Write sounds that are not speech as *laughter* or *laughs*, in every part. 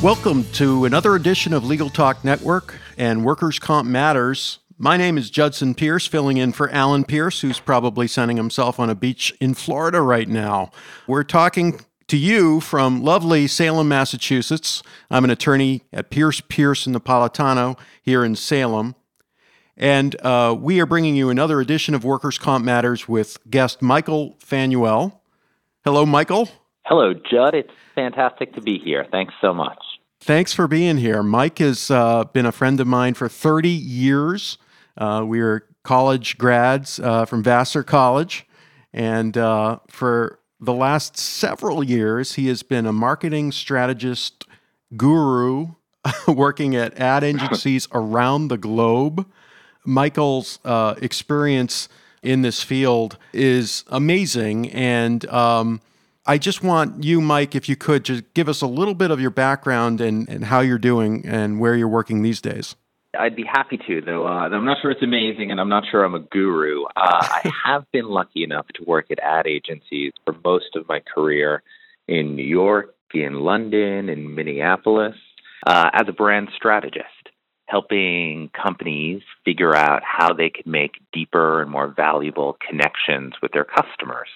Welcome to another edition of Legal Talk Network and Workers' Comp Matters. My name is Judson Pierce, filling in for Alan Pierce, who's probably sunning himself on a beach in Florida right now. We're talking to you from lovely Salem, Massachusetts. I'm an attorney at Pierce, Pierce, and Napolitano here in Salem. And uh, we are bringing you another edition of Workers' Comp Matters with guest Michael Fanuele. Hello, Michael. Hello, Judd. It's fantastic to be here. Thanks so much. Thanks for being here. Mike has uh, been a friend of mine for 30 years. Uh, we are college grads uh, from Vassar College. And uh, for the last several years, he has been a marketing strategist guru *laughs* working at ad agencies *laughs* around the globe. Michael's uh, experience in this field is amazing. And um, I just want you, Mike, if you could just give us a little bit of your background and, and how you're doing and where you're working these days. I'd be happy to, though. Uh, I'm not sure it's amazing, and I'm not sure I'm a guru. Uh, I *laughs* have been lucky enough to work at ad agencies for most of my career in New York, in London, in Minneapolis, uh, as a brand strategist, helping companies figure out how they could make deeper and more valuable connections with their customers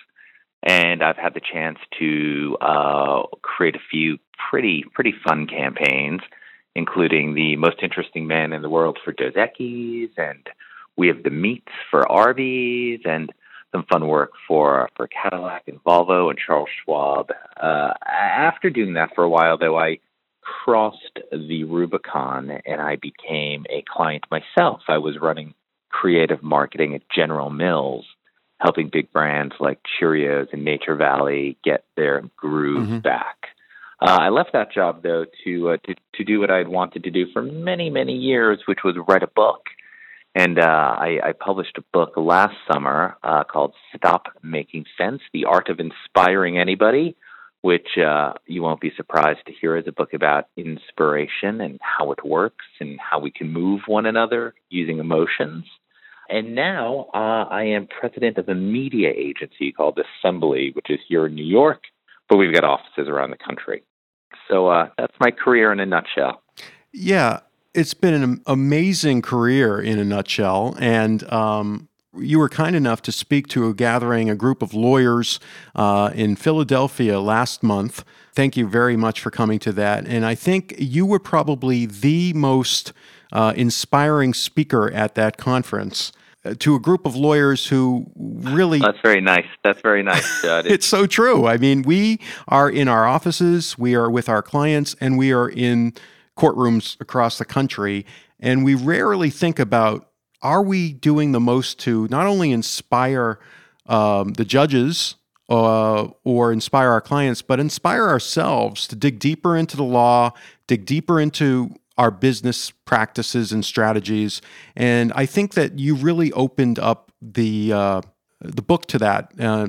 and I've had the chance to uh, create a few pretty pretty fun campaigns, including the most interesting man in the world for Dos Equis, and we have the meats for Arby's, and some fun work for for Cadillac and Volvo and Charles Schwab. Uh, after doing that for a while, though, I crossed the Rubicon and I became a client myself. I was running creative marketing at General Mills helping big brands like Cheerios and Nature Valley get their groove mm-hmm. back. Uh, I left that job though to, uh, to to do what I'd wanted to do for many many years, which was write a book. And uh, I, I published a book last summer uh, called "Stop Making Sense: The Art of Inspiring Anybody," which uh, you won't be surprised to hear is a book about inspiration and how it works and how we can move one another using emotions. And now uh, I am president of a media agency called Assembly, which is here in New York, but we've got offices around the country. So uh, that's my career in a nutshell. Yeah, it's been an amazing career in a nutshell. And um, you were kind enough to speak to a gathering, a group of lawyers uh, in Philadelphia last month. Thank you very much for coming to that. And I think you were probably the most uh, inspiring speaker at that conference to a group of lawyers who really. That's very nice. That's very nice, Judd. *laughs* it's so true. I mean, we are in our offices, we are with our clients, and we are in courtrooms across the country. And we rarely think about are we doing the most to not only inspire um, the judges uh, or inspire our clients, but inspire ourselves to dig deeper into the law, dig deeper into our business practices and strategies. And I think that you really opened up the uh, the book to that. Uh,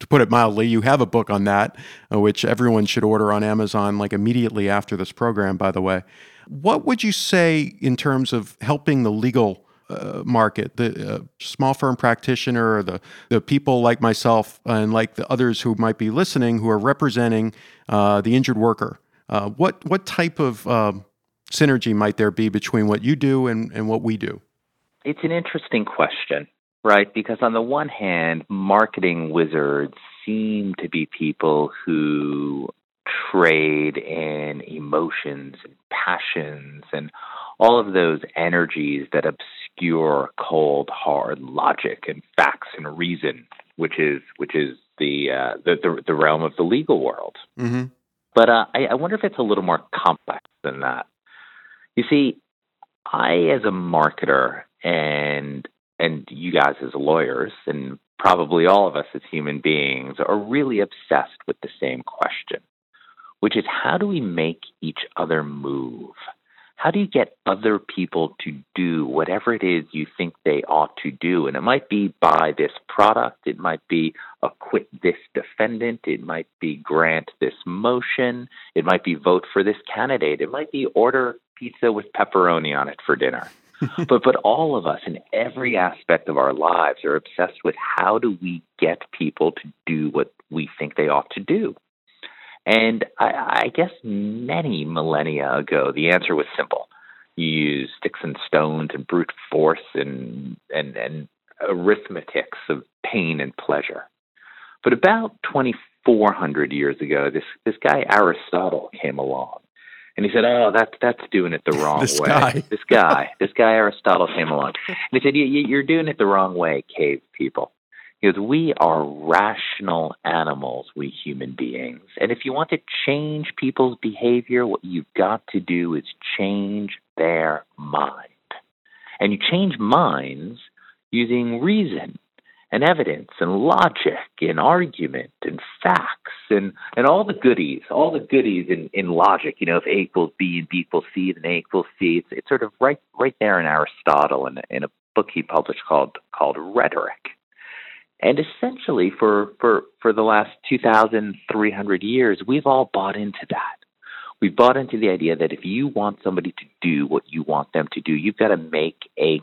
to put it mildly, you have a book on that, uh, which everyone should order on Amazon like immediately after this program. By the way, what would you say in terms of helping the legal uh, market, the uh, small firm practitioner, or the the people like myself and like the others who might be listening who are representing uh, the injured worker? Uh, what what type of um, synergy might there be between what you do and, and what we do? It's an interesting question, right? Because on the one hand, marketing wizards seem to be people who trade in emotions and passions and all of those energies that obscure cold hard logic and facts and reason which is which is the uh, the, the, the realm of the legal world mm-hmm. but uh, I, I wonder if it's a little more complex than that you see, I as a marketer and and you guys as lawyers and probably all of us as human beings are really obsessed with the same question, which is how do we make each other move? how do you get other people to do whatever it is you think they ought to do? And it might be buy this product, it might be acquit this defendant, it might be grant this motion, it might be vote for this candidate, it might be order pizza with pepperoni on it for dinner. *laughs* but but all of us in every aspect of our lives are obsessed with how do we get people to do what we think they ought to do. And I, I guess many millennia ago, the answer was simple. You use sticks and stones and brute force and, and, and arithmetics of pain and pleasure. But about 2,400 years ago, this, this guy Aristotle came along. And he said, "Oh, that's that's doing it the *laughs* wrong this way." Guy. *laughs* This guy, this guy Aristotle came along, and he said, "You're doing it the wrong way, cave people." Because we are rational animals, we human beings. And if you want to change people's behavior, what you've got to do is change their mind. And you change minds using reason and evidence and logic and argument and facts and, and all the goodies, all the goodies in, in logic. You know, if A equals B and B equals C, then A equals C. It's, it's sort of right right there in Aristotle in, in a book he published called called Rhetoric. And essentially, for, for, for the last 2,300 years, we've all bought into that. We've bought into the idea that if you want somebody to do what you want them to do, you've got to make a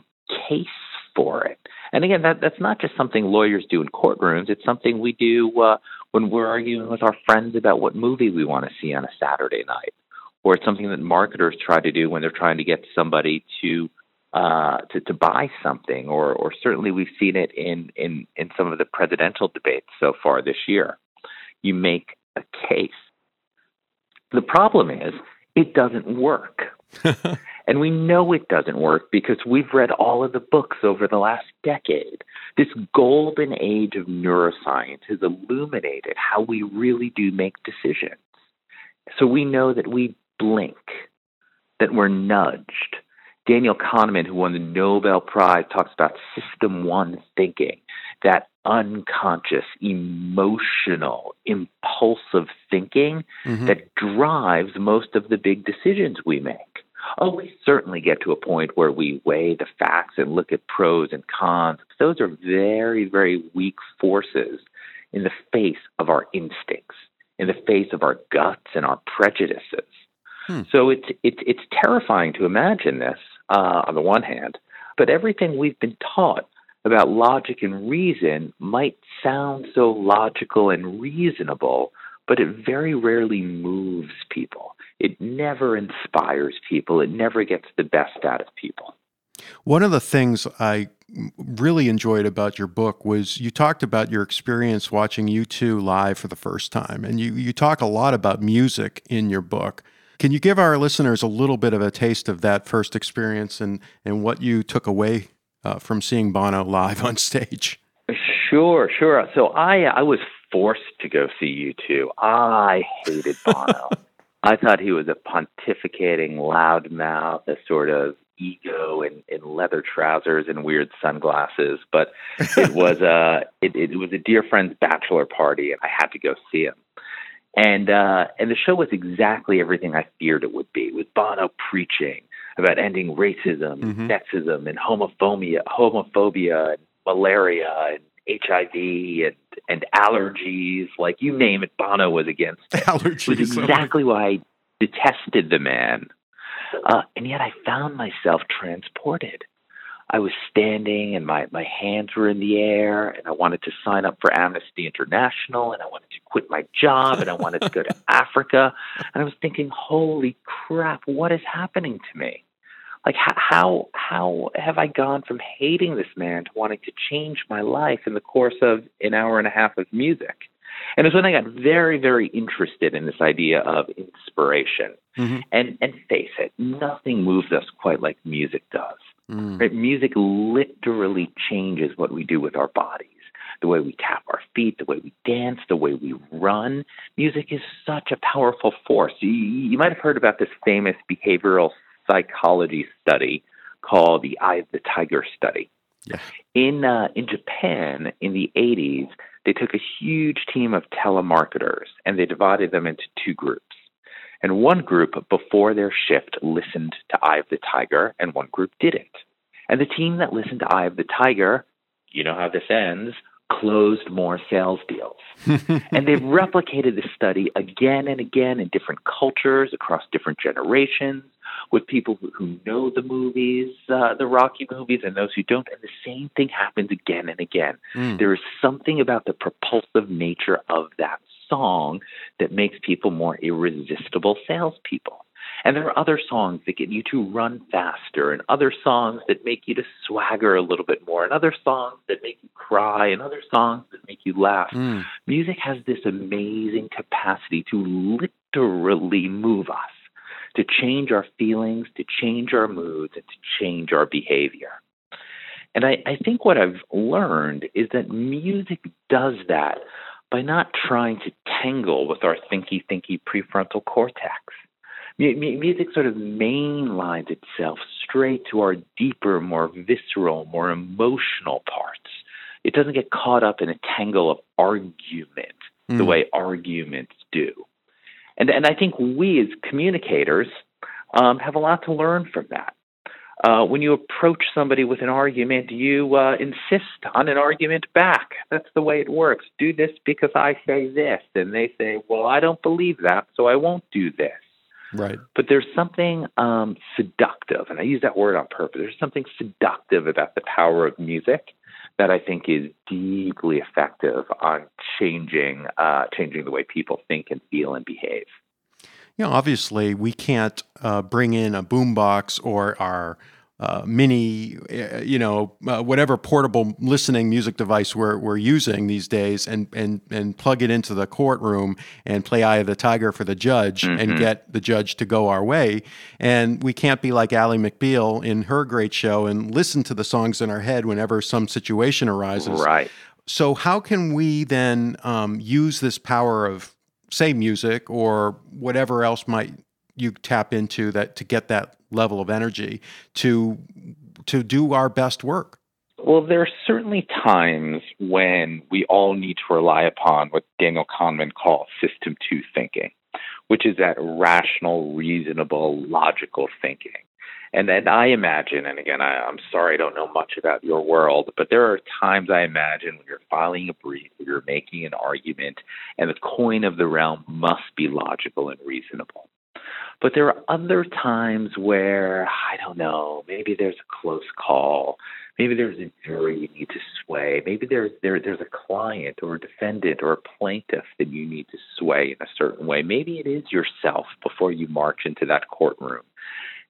case for it. And again, that, that's not just something lawyers do in courtrooms. It's something we do uh, when we're arguing with our friends about what movie we want to see on a Saturday night. Or it's something that marketers try to do when they're trying to get somebody to uh, to, to buy something, or, or certainly we've seen it in, in, in some of the presidential debates so far this year. You make a case. The problem is, it doesn't work. *laughs* and we know it doesn't work because we've read all of the books over the last decade. This golden age of neuroscience has illuminated how we really do make decisions. So we know that we blink, that we're nudged, Daniel Kahneman, who won the Nobel Prize, talks about system one thinking, that unconscious, emotional, impulsive thinking mm-hmm. that drives most of the big decisions we make. Oh, we certainly get to a point where we weigh the facts and look at pros and cons. Those are very, very weak forces in the face of our instincts, in the face of our guts and our prejudices. Hmm. So it's it's it's terrifying to imagine this uh, on the one hand, but everything we've been taught about logic and reason might sound so logical and reasonable, but it very rarely moves people. It never inspires people. It never gets the best out of people. One of the things I really enjoyed about your book was you talked about your experience watching U2 live for the first time. And you, you talk a lot about music in your book. Can you give our listeners a little bit of a taste of that first experience and, and what you took away uh, from seeing Bono live on stage? Sure, sure. So I I was forced to go see U2. I hated Bono. *laughs* I thought he was a pontificating loudmouth, a sort of ego in, in leather trousers and weird sunglasses. But it *laughs* was a it, it was a dear friend's bachelor party, and I had to go see him. And uh, and the show was exactly everything I feared it would be. With Bono preaching about ending racism, mm-hmm. sexism, and homophobia, homophobia, and malaria, and HIV, and and allergies, like you name it, Bono was against it. *laughs* Allergies. It was exactly why I detested the man. Uh, and yet I found myself transported. I was standing and my, my hands were in the air and I wanted to sign up for Amnesty International and I wanted to quit my job and I wanted to go to *laughs* Africa. And I was thinking, holy crap, what is happening to me? Like how how have I gone from hating this man to wanting to change my life in the course of an hour and a half of music? And it's when I got very, very interested in this idea of inspiration. Mm-hmm. And and face it, nothing moves us quite like music does. Mm. Right? Music literally changes what we do with our bodies. The way we tap our feet, the way we dance, the way we run. Music is such a powerful force. You, you might have heard about this famous behavioral psychology study called the Eye of the Tiger study. Yeah. In uh, in Japan in the 80s, they took a huge team of telemarketers and they divided them into two groups. And one group, before their shift, listened to Eye of the Tiger, and one group didn't. And the team that listened to Eye of the Tiger, you know how this ends, closed more sales deals. *laughs* and they've replicated this study again and again in different cultures across different generations with people who know the movies, uh, the Rocky movies, and those who don't. And the same thing happens again and again. Mm. There is something about the propulsive nature of that song that makes people more irresistible salespeople. And there are other songs that get you to run faster, and other songs that make you to swagger a little bit more, and other songs that make you cry, and other songs that make you laugh. Mm. Music has this amazing capacity to literally move us, to change our feelings, to change our moods, and to change our behavior. And I, I think what I've learned is that music does that by not trying to tangle with our thinky thinky prefrontal cortex. music sort of mainlines itself straight to our deeper, more visceral, more emotional parts. It doesn't get caught up in a tangle of argument mm. the way arguments do. And, and I think we as communicators um, have a lot to learn from that. Uh, when you approach somebody with an argument, you uh, insist on an argument back. That's the way it works. Do this because I say this. And they say, well, I don't believe that, so I won't do this. Right. But there's something um, seductive, and I use that word on purpose. There's something seductive about the power of music that I think is deeply effective on changing uh, changing the way people think and feel and behave. Know, obviously we can't uh, bring in a boombox or our uh, mini, uh, you know, uh, whatever portable listening music device we're, we're using these days, and, and and plug it into the courtroom and play Eye of the Tiger for the judge mm-hmm. and get the judge to go our way. And we can't be like Ally McBeal in her great show and listen to the songs in our head whenever some situation arises. Right. So how can we then um, use this power of say music or whatever else might you tap into that to get that level of energy to to do our best work? Well, there are certainly times when we all need to rely upon what Daniel Kahneman calls system two thinking, which is that rational, reasonable, logical thinking. And then I imagine, and again, I, am sorry I don't know much about your world, but there are times I imagine when you're filing a brief, or you're making an argument, and the coin of the realm must be logical and reasonable. But there are other times where, I don't know, maybe there's a close call. Maybe there's a jury you need to sway. Maybe there's there, there's a client or a defendant or a plaintiff that you need to sway in a certain way. Maybe it is yourself before you march into that courtroom.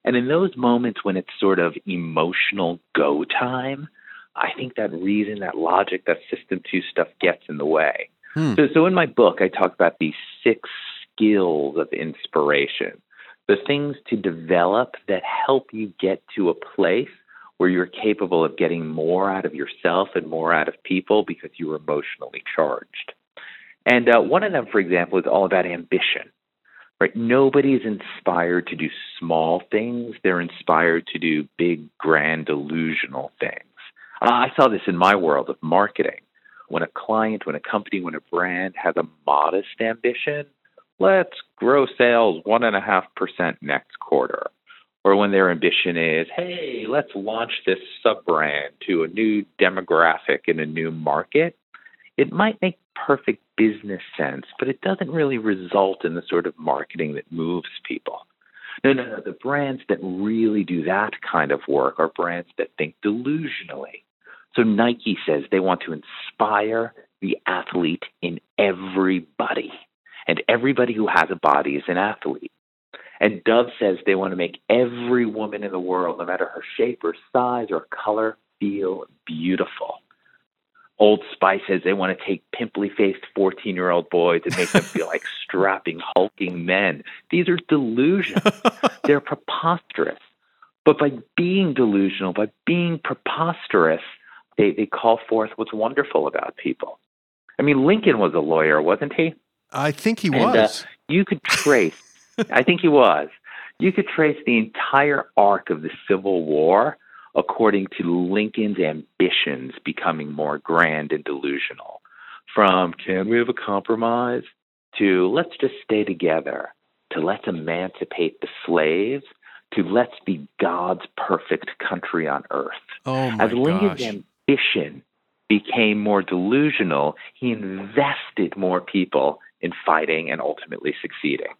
And in those moments when it's sort of emotional go time, I think that reason, that logic, that system two stuff gets in the way. Hmm. So, so in my book, I talk about these six skills of inspiration, the things to develop that help you get to a place where you're capable of getting more out of yourself and more out of people because you're emotionally charged. And uh, one of them, for example, is all about ambition. Right? Nobody's inspired to do small things. They're inspired to do big, grand, delusional things. Uh, I saw this in my world of marketing. When a client, when a company, when a brand has a modest ambition, let's grow sales 1.5% next quarter. Or when their ambition is, hey, let's launch this sub brand to a new demographic in a new market, it might make perfect business sense, but it doesn't really result in the sort of marketing that moves people. No, no, no. The brands that really do that kind of work are brands that think delusionally. So Nike says they want to inspire the athlete in everybody. And everybody who has a body is an athlete. And Dove says they want to make every woman in the world, no matter her shape or size or color, feel beautiful. Old Spice says they want to take pimply faced 14 year old boys and make them feel like *laughs* strapping, hulking men. These are delusions. *laughs* They're preposterous. But by being delusional, by being preposterous, they, they call forth what's wonderful about people. I mean, Lincoln was a lawyer, wasn't he? I think he and, was. Uh, you could trace, *laughs* I think he was. You could trace the entire arc of the Civil War according to Lincoln's ambitions becoming more grand and delusional. From can we have a compromise to let's just stay together to let's emancipate the slaves to let's be God's perfect country on earth. Oh my As Lincoln's gosh. ambition became more delusional, he invested more people in fighting and ultimately succeeding.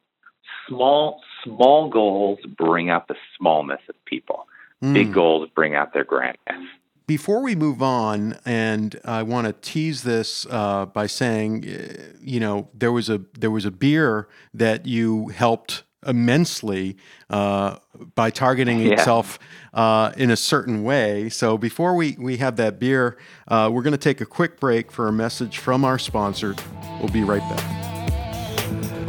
Small, small goals bring out the smallness of people. Big Mm. goals bring out their grandness. Before we move on, and I want to tease this uh, by saying, uh, you know, there was a there was a beer that you helped immensely uh, by targeting Yeah. itself uh, in a certain way. So before we we have that beer, uh, we're going to take a quick break for a message from our sponsor. We'll be right back.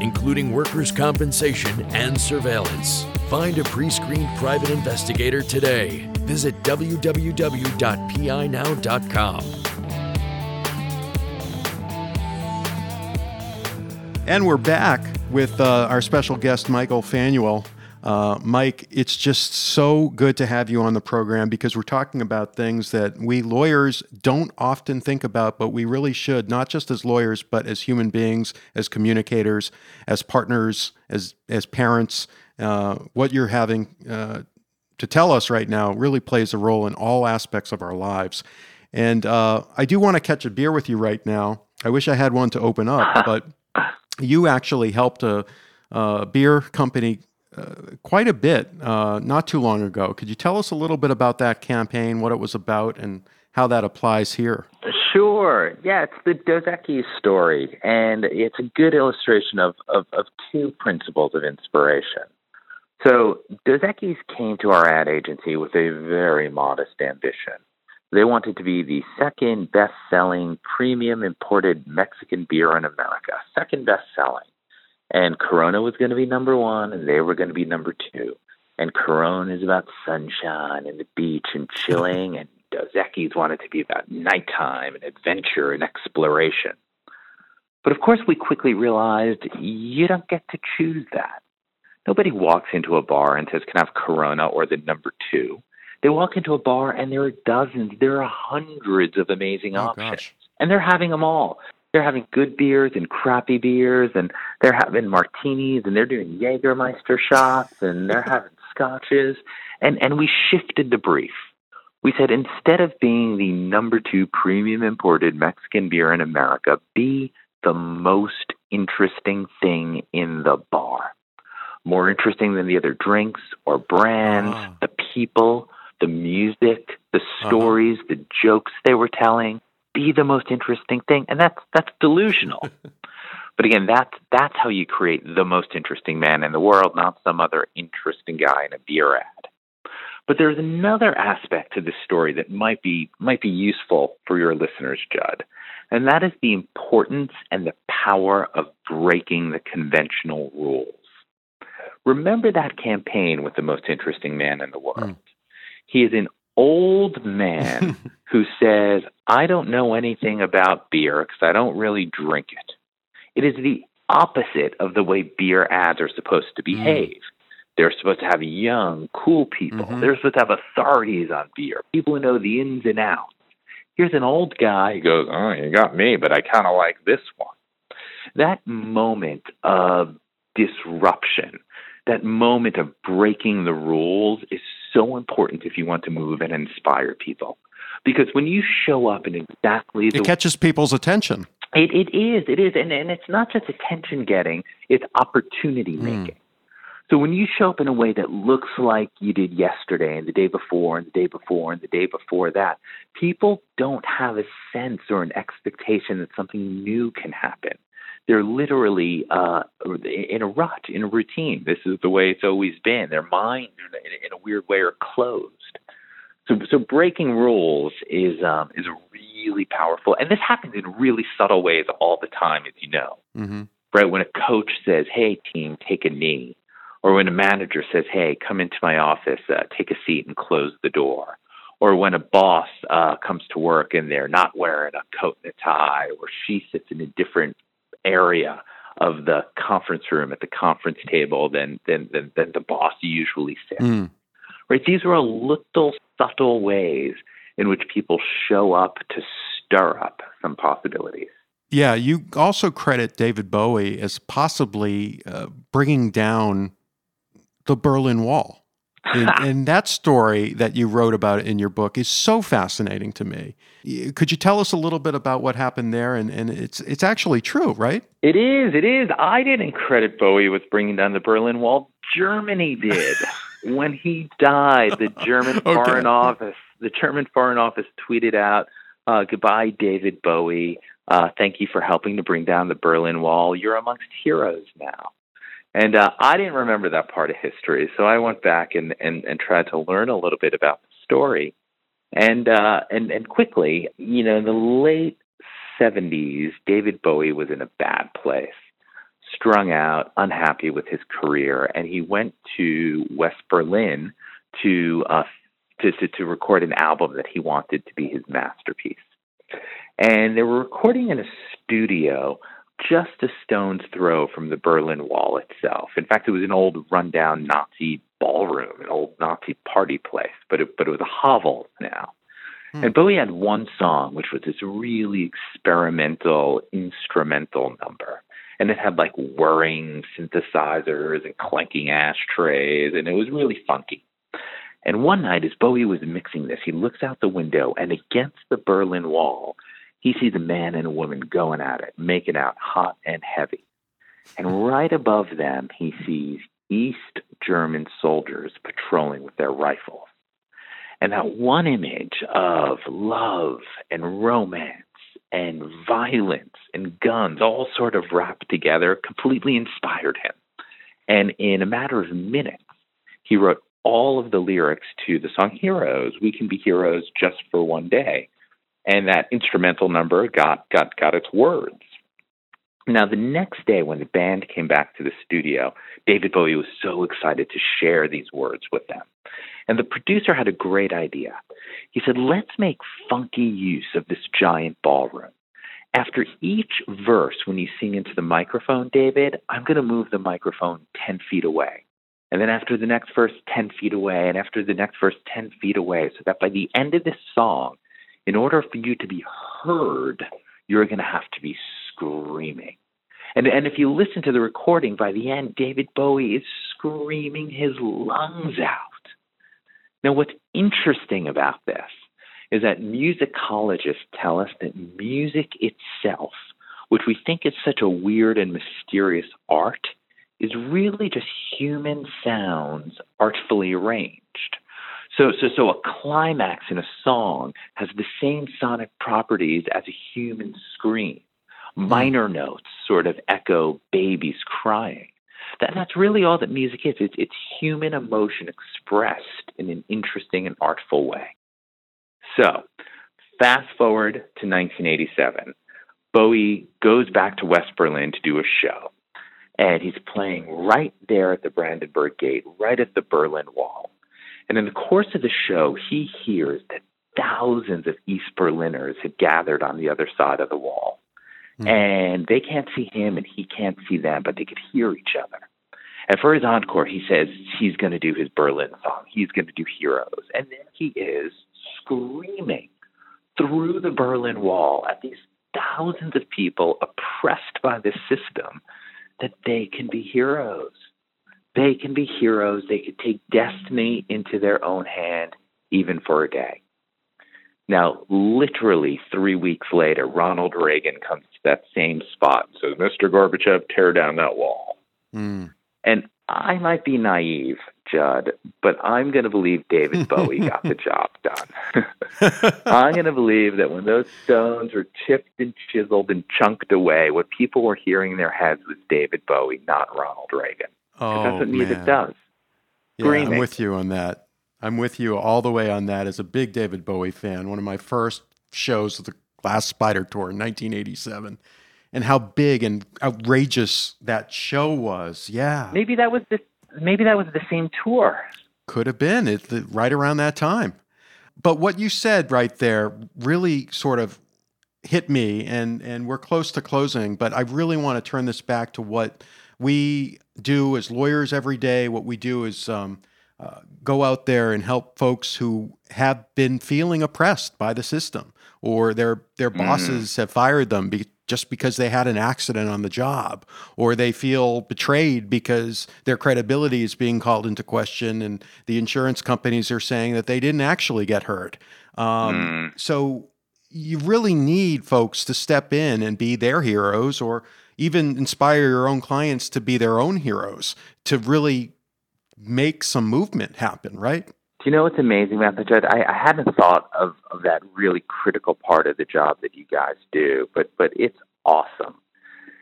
including workers' compensation and surveillance. Find a pre screened private investigator today. Visit www.pinow.com. And we're back with uh, our special guest, Michael Fanuele. Uh, Mike, it's just so good to have you on the program because we're talking about things that we lawyers don't often think about, but we really should, not just as lawyers, but as human beings, as communicators, as partners, as, as parents. Uh, what you're having uh, to tell us right now really plays a role in all aspects of our lives. And uh, I do want to catch a beer with you right now. I wish I had one to open up, *laughs* but you actually helped a, a beer company quite a bit uh, not too long ago. Could you tell us a little bit about that campaign, what it was about, and how that applies here? Sure. Yeah, it's the Dos Equis story, and it's a good illustration of, of, of two principles of inspiration. So, Dos Equis came to our ad agency with a very modest ambition. They wanted to be the second best selling premium imported Mexican beer in America, second best selling. And Corona was going to be number one, and they were going to be number two. And Corona is about sunshine and the beach and chilling, and *laughs* Dos Equis wanted to be about nighttime and adventure and exploration. But of course, we quickly realized you don't get to choose that. Nobody walks into a bar and says, Can I have Corona or the number two? They walk into a bar and there are dozens, there are hundreds of amazing Oh, options. gosh. And they're having them all. They're having good beers and crappy beers, and they're having martinis, and they're doing Jägermeister shots, and they're *laughs* having scotches. And, and we shifted the brief. We said instead of being the number two premium imported Mexican beer in America, be the most interesting thing in the bar. More interesting than the other drinks or brands, Ah. the people, the music, the Uh-huh. stories, the jokes they were telling. Be the most interesting thing, and that's that's delusional. *laughs* but again, that's that's how you create the most interesting man in the world, not some other interesting guy in a beer ad. But there's another aspect to this story that might be might be useful for your listeners, Judd, and that is the importance and the power of breaking the conventional rules. Remember that campaign with the most interesting man in the world. Mm. He is an old man *laughs* who says, I don't know anything about beer because I don't really drink it. It is the opposite of the way beer ads are supposed to behave. They're supposed to have young, cool people. Mhm. They're supposed to have authorities on beer, people who know the ins and outs. Here's an old guy who goes, Oh, you got me, but I kind of like this one. That moment of disruption, that moment of breaking the rules is so important if you want to move and inspire people. Because when you show up in exactly the It catches people's attention. it, it is, it is, and, and it's not just attention getting; it's opportunity Mm. making. So when you show up in a way that looks like you did yesterday, and the day before, and the day before, and the day before that, people don't have a sense or an expectation that something new can happen. They're literally uh, in a rut, in a routine. This is the way it's always been. Their minds, in, a weird way, are closed. So, so breaking rules is um, is really powerful, and this happens in really subtle ways all the time, as you know. hmm Right when a coach says, "Hey, team, take a knee," or when a manager says, "Hey, come into my office, uh, take a seat, and close the door," or when a boss uh, comes to work and they're not wearing a coat and a tie, or she sits in a different area of the conference room at the conference table than than than, than the boss usually sits. Mm. Right? These are a little subtle ways in which people show up to stir up some possibilities. Yeah, you also credit David Bowie as possibly uh, bringing down the Berlin Wall. And, *laughs* and, that story that you wrote about in your book is so fascinating to me. Could you tell us a little bit about what happened there? And, and it's it's actually true, right? It is. It is. I didn't credit Bowie with bringing down the Berlin Wall. Germany did. *laughs* when he died, the German *laughs* okay. Foreign Office, the German Foreign Office tweeted out, uh, "Goodbye, David Bowie. Uh, thank you for helping to bring down the Berlin Wall. You're amongst heroes now." And uh, I didn't remember that part of history, so I went back and, and, and tried to learn a little bit about the story. And uh, and and quickly, you know, in the late '70s, David Bowie was in a bad place, strung out, unhappy with his career, and he went to West Berlin to uh, to, to to record an album that he wanted to be his masterpiece. And they were recording in a studio just a stone's throw from the Berlin Wall itself. In fact, it was an old rundown Nazi ballroom, an old Nazi party place, but it, but it was a hovel now. Hmm. And Bowie had one song, which was this really experimental instrumental number. And it had like whirring synthesizers and clanking ashtrays, and it was really funky. And one night, as Bowie was mixing this, he looks out the window, and against the Berlin Wall, he sees a man and a woman going at it, making out hot and heavy. And right above them, he sees East German soldiers patrolling with their rifles. And that one image of love and romance and violence and guns all sort of wrapped together completely inspired him. And in a matter of minutes, he wrote all of the lyrics to the song Heroes. We can be heroes just for one day and that instrumental number got got got its words. Now, the next day, when the band came back to the studio, David Bowie was so excited to share these words with them. And the producer had a great idea. He said, Let's make funky use of this giant ballroom. After each verse, when you sing into the microphone, David, I'm going to move the microphone 10 feet away. And then after the next verse, 10 feet away. And after the next verse, 10 feet away. So that by the end of this song, in order for you to be heard, you're going to have to be screaming. And, and if you listen to the recording, by the end, David Bowie is screaming his lungs out. Now, what's interesting about this is that musicologists tell us that music itself, which we think is such a weird and mysterious art, is really just human sounds artfully arranged. So, so, so a climax in a song has the same sonic properties as a human scream. Hmm. Minor notes sort of echo babies crying. That, that's really all that music is. It's, it's human emotion expressed in an interesting and artful way. So, fast forward to 1987. Bowie goes back to West Berlin to do a show. And he's playing right there at the Brandenburg Gate, right at the Berlin Wall. And in the course of the show, he hears that thousands of East Berliners had gathered on the other side of the wall. Mm. And they can't see him and he can't see them, but they could hear each other. And for his encore, he says he's going to do his Berlin song. He's going to do Heroes. And then he is screaming through the Berlin Wall at these thousands of people oppressed by this system that they can be heroes. They can be heroes. They could take destiny into their own hand, even for a day. Now, literally three weeks later, Ronald Reagan comes to that same spot and says, Mr. Gorbachev, tear down that wall. Mm. And I might be naive, Judd, but I'm going to believe David *laughs* Bowie got the job done. *laughs* I'm going to believe that when those stones were chipped and chiseled and chunked away, what people were hearing in their heads was David Bowie, not Ronald Reagan. Oh, that's what music man. does. Yeah, I'm with you on that. I'm with you all the way on that. As a big David Bowie fan, one of my first shows was the Glass Spider Tour in 1987, and how big and outrageous that show was. Yeah, maybe that was the maybe that was the same tour. Could have been it right around that time. But what you said right there really sort of hit me, and and we're close to closing. But I really want to turn this back to what we do as lawyers every day. What we do is um, uh, go out there and help folks who have been feeling oppressed by the system, or their their mm-hmm. bosses have fired them be- just because they had an accident on the job, or they feel betrayed because their credibility is being called into question, and the insurance companies are saying that they didn't actually get hurt. Um, mm. So you really need folks to step in and be their heroes, or even inspire your own clients to be their own heroes to really make some movement happen, right? Do you know what's amazing, Matthew Judd? I, I hadn't thought of, of that really critical part of the job that you guys do, but but it's awesome.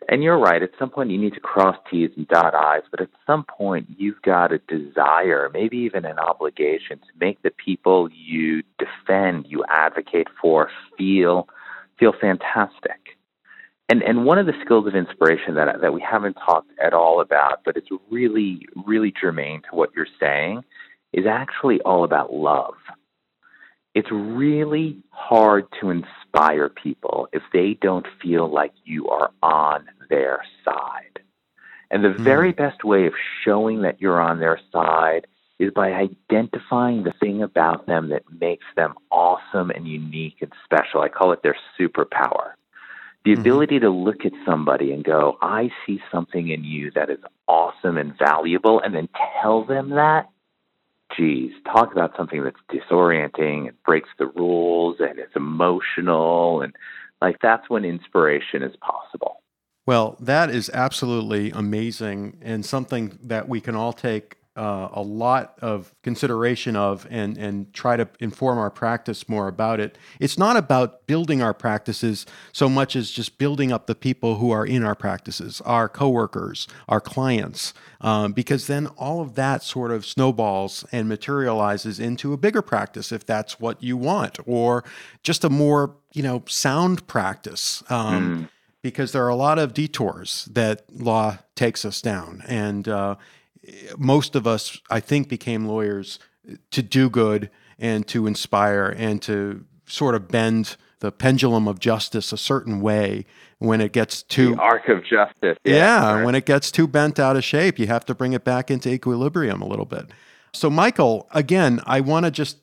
And you're right. At some point, you need to cross T's and dot I's, but at some point, you've got a desire, maybe even an obligation, to make the people you defend, you advocate for, feel feel fantastic. And and one of the skills of inspiration that that we haven't talked at all about, but it's really really germane to what you're saying, is actually all about love. It's really hard to inspire people if they don't feel like you are on their side. And the mm. very best way of showing that you're on their side is by identifying the thing about them that makes them awesome and unique and special. I call it their superpower. The mm-hmm. ability to look at somebody and go, I see something in you that is awesome and valuable, and then tell them that geez, talk about something that's disorienting, it breaks the rules, and it's emotional, and like that's when inspiration is possible. Well, that is absolutely amazing and something that we can all take uh, a lot of consideration of and and try to inform our practice more about it. It's not about building our practices so much as just building up the people who are in our practices, our coworkers, our clients, um, because then all of that sort of snowballs and materializes into a bigger practice if that's what you want, or just a more you know sound practice. Um, mm. Because there are a lot of detours that law takes us down, and uh, most of us, I think, became lawyers to do good and to inspire and to sort of bend the pendulum of justice a certain way when it gets too the arc of justice. Yeah, yeah right. when it gets too bent out of shape, you have to bring it back into equilibrium a little bit. So, Michael, again, I want to just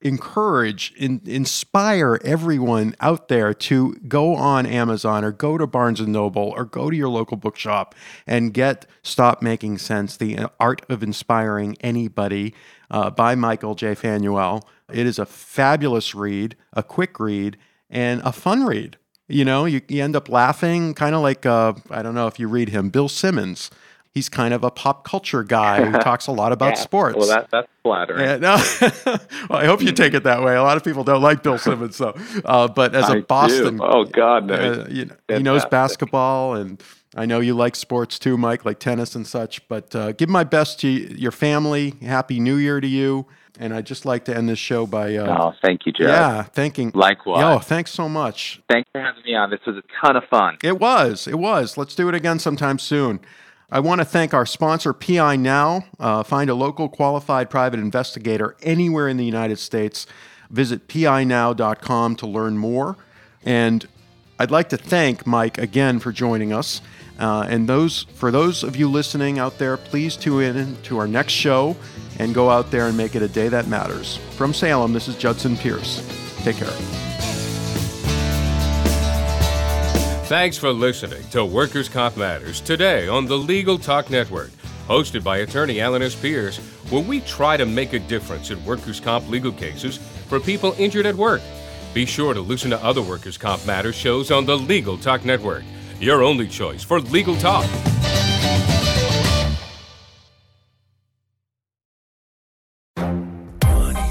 encourage, in, inspire everyone out there to go on Amazon or go to Barnes and Noble or go to your local bookshop and get Stop Making Sense: The Art of Inspiring Anybody uh, by Michael J. Fanuele. It is a fabulous read, a quick read, and a fun read. You know, you, you end up laughing, kind of like uh, I don't know if you read him, Bill Simmons he's kind of a pop culture *laughs* guy who talks a lot about yeah. sports. Well, that, that's flattering. no, *laughs* well, I hope you take it that way. A lot of people don't like Bill Simmons, so. Uh, but as a I Boston, do. oh God, no. Uh, you know, he knows basketball, and I know you like sports too, Mike, like tennis and such. But uh, give my best to your family. Happy New Year to you. And I'd just like to end this show by. Uh, oh, thank you, Joe. Yeah, thanking. Likewise. Oh, thanks so much. Thanks for having me on. This was a ton of fun. It was. It was. Let's do it again sometime soon. I want to thank our sponsor, PI Now. Uh, find a local qualified private investigator anywhere in the United States. Visit pinow.com to learn more. And I'd like to thank Mike again for joining us. Uh, and those for those of you listening out there, please tune in to our next show and go out there and make it a day that matters. From Salem, this is Judson Pierce. Take care. Thanks for listening to Workers' Comp Matters today on the Legal Talk Network, hosted by attorney Alan S. Pierce, where we try to make a difference in workers' comp legal cases for people injured at work. Be sure to listen to other Workers' Comp Matters shows on the Legal Talk Network, your only choice for legal talk.